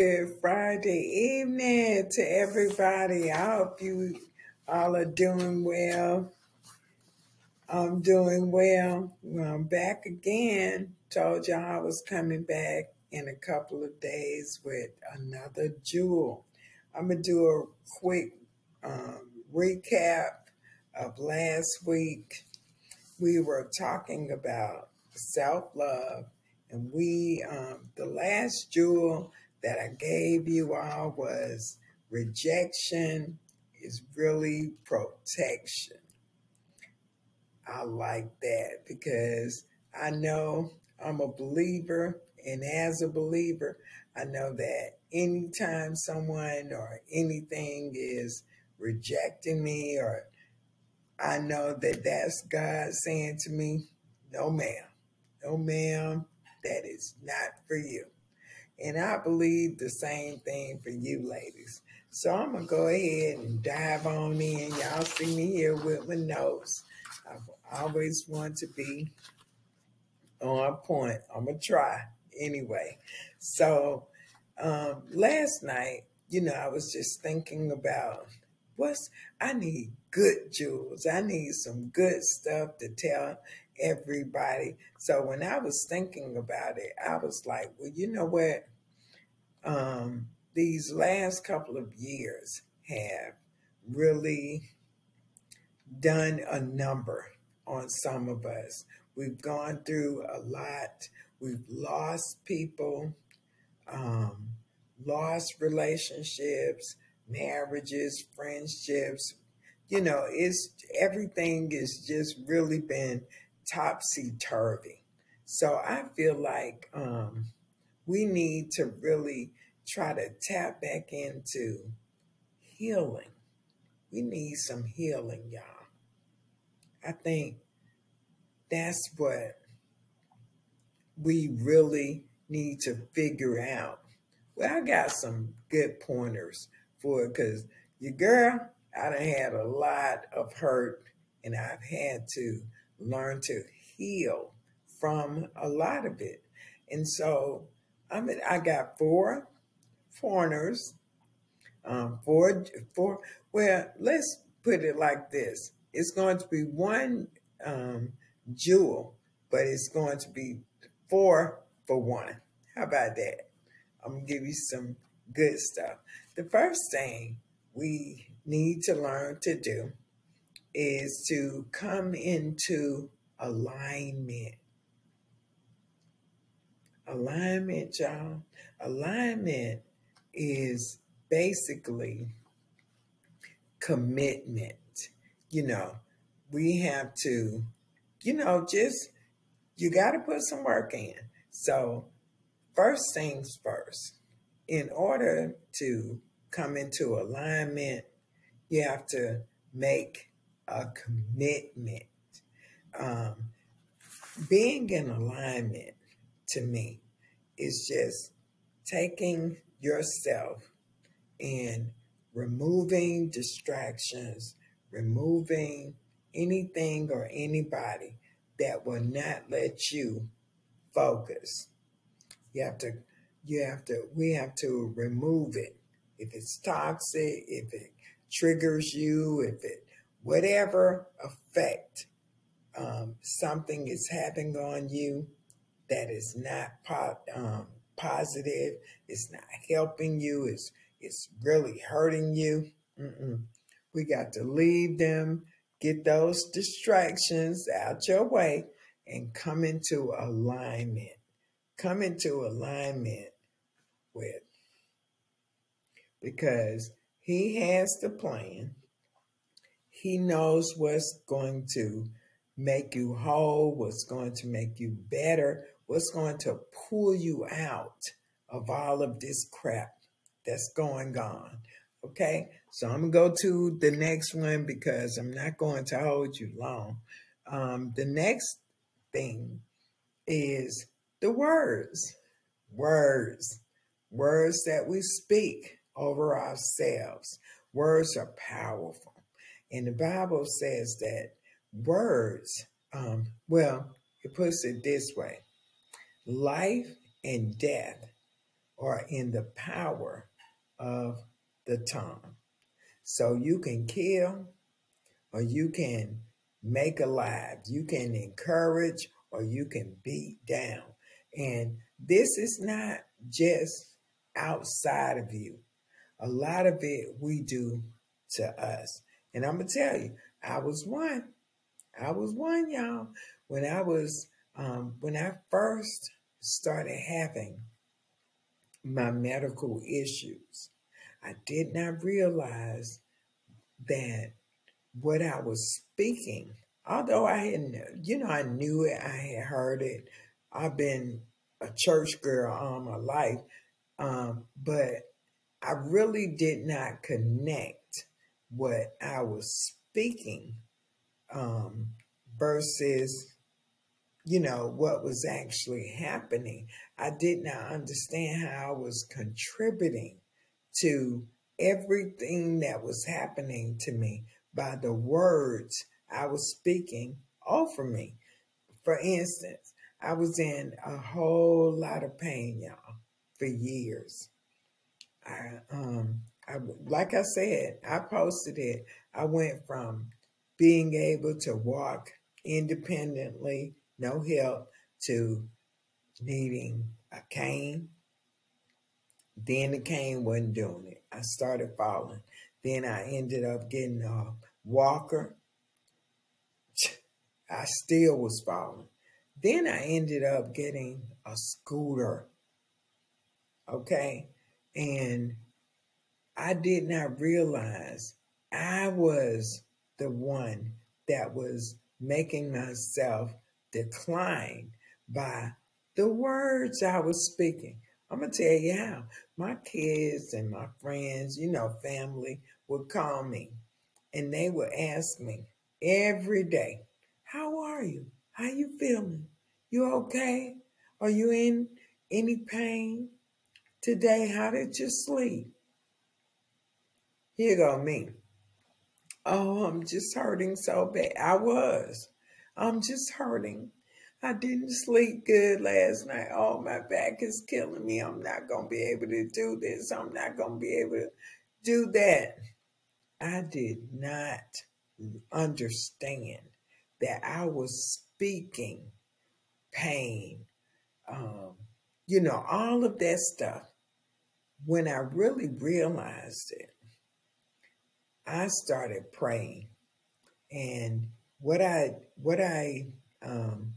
Good Friday evening to everybody. I hope you all are doing well. I'm doing well. I'm back again. Told y'all I was coming back in a couple of days with another jewel. I'm going to do a quick um, recap of last week. We were talking about self love, and we, um, the last jewel that I gave you all was rejection is really protection. I like that because I know I'm a believer, and as a believer, I know that anytime someone or anything is rejecting me, or I know that that's God saying to me, No, ma'am, no, ma'am, that is not for you. And I believe the same thing for you ladies. So I'm going to go ahead and dive on in. Y'all see me here with my notes. I've always wanted to be on point. I'm going to try anyway. So um, last night, you know, I was just thinking about what's, I need good jewels. I need some good stuff to tell everybody. So when I was thinking about it, I was like, well, you know what? um, these last couple of years have really done a number on some of us. We've gone through a lot. We've lost people, um, lost relationships, marriages, friendships. You know, it's everything has just really been topsy turvy. So I feel like um, we need to really try to tap back into healing. We need some healing, y'all. I think that's what we really need to figure out. Well, I got some good pointers for it because your girl, I done had a lot of hurt and I've had to learn to heal from a lot of it. And so I mean, I got four foreigners, um, four, four. Well, let's put it like this: it's going to be one um, jewel, but it's going to be four for one. How about that? I'm gonna give you some good stuff. The first thing we need to learn to do is to come into alignment Alignment, y'all. Alignment is basically commitment. You know, we have to, you know, just, you got to put some work in. So, first things first, in order to come into alignment, you have to make a commitment. Um, being in alignment to me is just taking yourself and removing distractions, removing anything or anybody that will not let you focus. You have to, you have to, we have to remove it. If it's toxic, if it triggers you, if it, whatever effect um, something is having on you, that is not po- um, positive, it's not helping you, it's, it's really hurting you. Mm-mm. We got to leave them, get those distractions out your way, and come into alignment. Come into alignment with. Because he has the plan. He knows what's going to make you whole, what's going to make you better, what's going to pull you out of all of this crap that's going on. Okay, so I'm gonna go to the next one because I'm not going to hold you long. Um, the next thing is the words, words, words that we speak over ourselves. Words are powerful, and the Bible says that words. Um, well, it puts it this way: Life and death are in the power of the tongue. So you can kill or you can make alive, you can encourage or you can beat down. And this is not just outside of you. A lot of it we do to us. And I'm to tell you, I was one. I was one, y'all. When I was, um, when I first started having my medical issues, I did not realize that what I was speaking, although I hadn't, you know, I knew it, I had heard it. I've been a church girl all my life, um, but I really did not connect what I was speaking um, versus, you know, what was actually happening. I did not understand how I was contributing to everything that was happening to me by the words I was speaking over me. For instance, I was in a whole lot of pain, y'all, for years. I um I like I said, I posted it. I went from being able to walk independently, no help, to needing a cane. Then the cane wasn't doing it. I started falling. Then I ended up getting a walker. I still was falling. Then I ended up getting a scooter. Okay. And I did not realize I was the one that was making myself decline by the words I was speaking. I'm going to tell you how. My kids and my friends, you know, family would call me and they would ask me every day, How are you? How you feeling? You okay? Are you in any pain today? How did you sleep? Here go me. Oh, I'm just hurting so bad. I was. I'm just hurting. I didn't sleep good last night. Oh, my back is killing me. I'm not going to be able to do this. I'm not going to be able to do that. I did not understand that I was speaking pain, um, you know, all of that stuff. When I really realized it, I started praying, and what I what I um,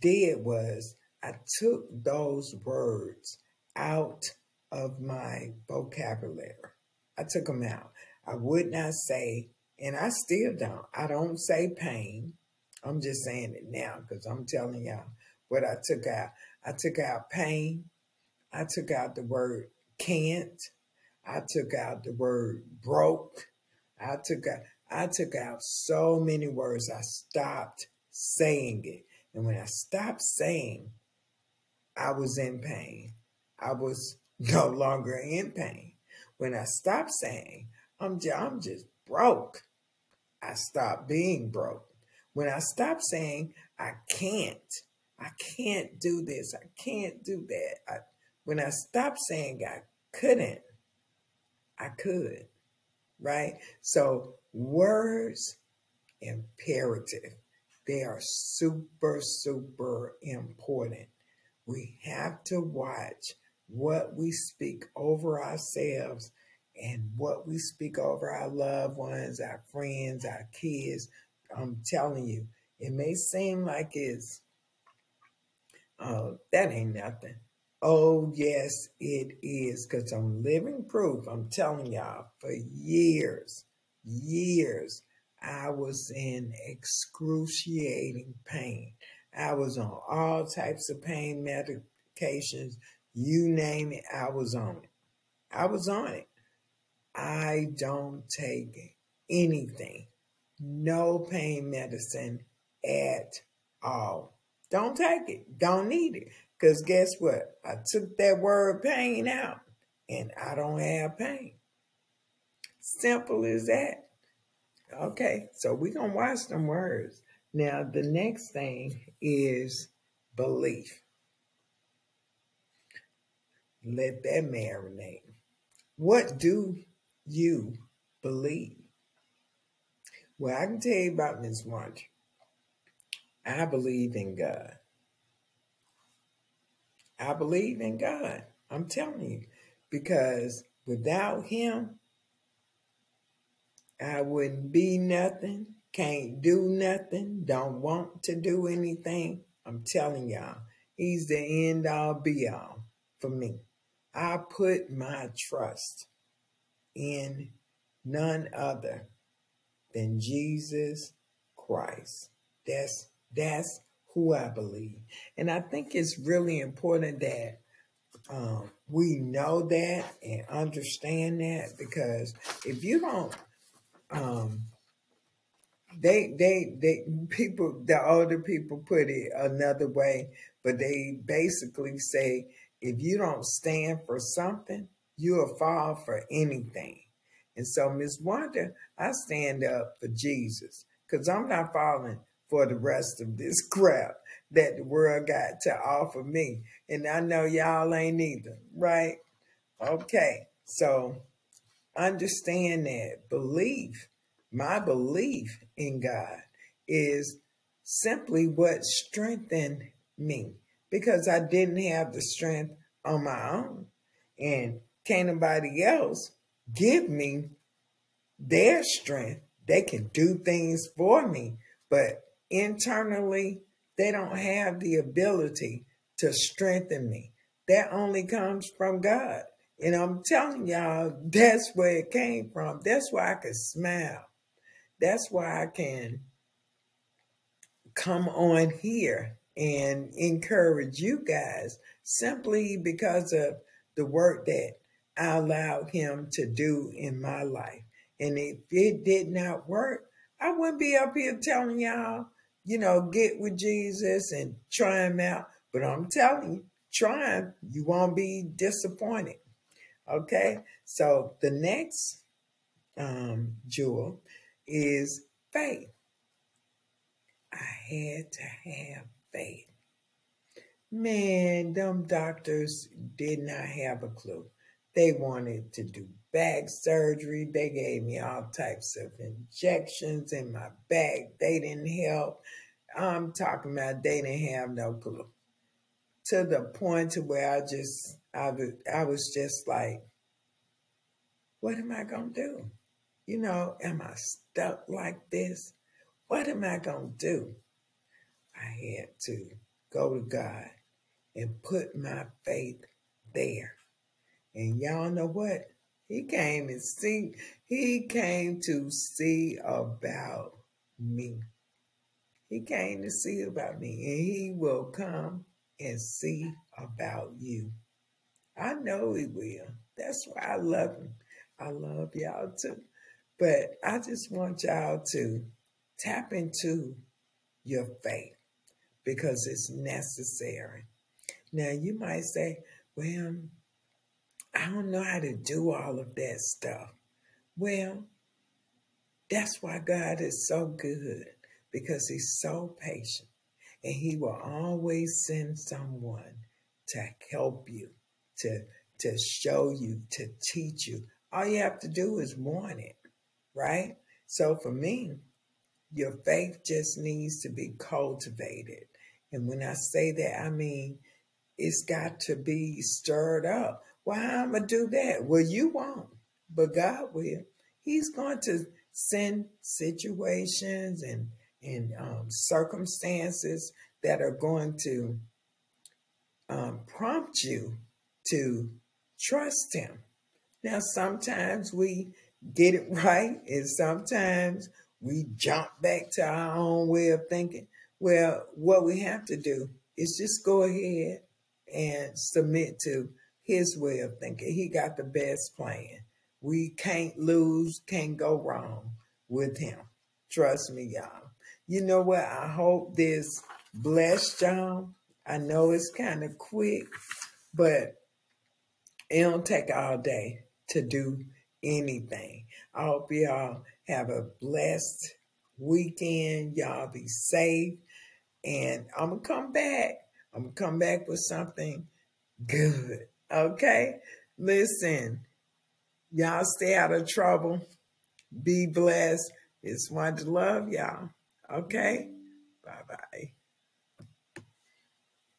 did was I took those words out of my vocabulary. I took them out. I would not say, and I still don't. I don't say pain. I'm just saying it now because I'm telling y'all what I took out. I took out pain. I took out the word can't. I took out the word broke. I took out I took out so many words. I stopped saying it. And when I stopped saying I was in pain, I was no longer in pain. When I stopped saying I'm just, I'm just broke, I stopped being broke. When I stopped saying I can't, I can't do this, I can't do that. I, when I stopped saying I couldn't, I could right? So words imperative. They are super, super important. We have to watch what we speak over ourselves and what we speak over our loved ones, our friends, our kids. I'm telling you, it may seem like it's, oh, that ain't nothing. Oh, yes, it is. Because I'm living proof. I'm telling y'all, for years, years, I was in excruciating pain. I was on all types of pain medications. You name it, I was on it. I was on it. I don't take anything, no pain medicine at all. Don't take it. Don't need it. Because guess what? I took that word pain out and I don't have pain. Simple as that. Okay, so we're going to watch them words. Now, the next thing is belief. let that marinate. What do you believe? Well, I can tell you about Miss March. I believe in God. I believe in God. I'm telling you. Because without Him, I wouldn't be nothing, can't do nothing, don't want to do anything. I'm telling y'all, He's the end all be all for me. I put my trust in none other than Jesus Christ. That's that's who I believe. And I think it's really important that um, we know that and understand that because if you don't, um, they, they, they, people, the older people put it another way, but they basically say, if you don't stand for something, you'll fall for anything. And so, Miss Wanda, I stand up for Jesus because I'm not falling for the rest of this crap that the world got to offer me. And I know y'all ain't either, right? Okay, so understand that belief, my belief in God, is simply what strengthened me because I didn't have the strength on my own. And can't nobody else give me their strength. They can do things for me, but internally, they don't have the ability to strengthen me. That only comes from God. And I'm telling y'all, that's where it came from. That's why I can smile. That's why I can come on here and encourage you guys simply because of the work that I allowed him to do in my life. And if it did not work, I wouldn't be up here telling y'all you know, get with Jesus and try him out. But I'm telling you, try him, you won't be disappointed. Okay, so the next um, jewel is faith. I had to have faith. Man, them doctors did not have a clue. They wanted to do back surgery. They gave me all types of injections in my back. They didn't help. I'm talking about they didn't have no clue. To the point to where I just I was I was just like, what am I gonna do? You know, am I stuck like this? What am I gonna do? I had to go to God and put my faith there. And y'all know what? He came and see, he came to see about me. He came to see about me, and he will come and see about you. I know he will. That's why I love him. I love y'all too. But I just want y'all to tap into your faith because it's necessary. Now, you might say, well, I don't know how to do all of that stuff. Well, that's why God is so good because He's so patient and He will always send someone to help you, to, to show you, to teach you. All you have to do is want it, right? So for me, your faith just needs to be cultivated. And when I say that, I mean it's got to be stirred up. Well, I'm gonna do that? Well, you won't, but God will. He's going to send situations and and um, circumstances that are going to um, prompt you to trust Him. Now, sometimes we get it right, and sometimes we jump back to our own way of thinking. Well, what we have to do is just go ahead and submit to his way of thinking. He got the best plan. We can't lose, can't go wrong with him. Trust me, y'all. You know what? I hope this blessed y'all. I know it's kind of quick, but it don't take all day to do anything. I hope y'all have a blessed weekend. Y'all be safe. And I'm going to come back. I'm going to come back with something good Okay? Listen, y'all stay out of trouble. Be blessed. It's one to love y'all. Okay? Bye bye.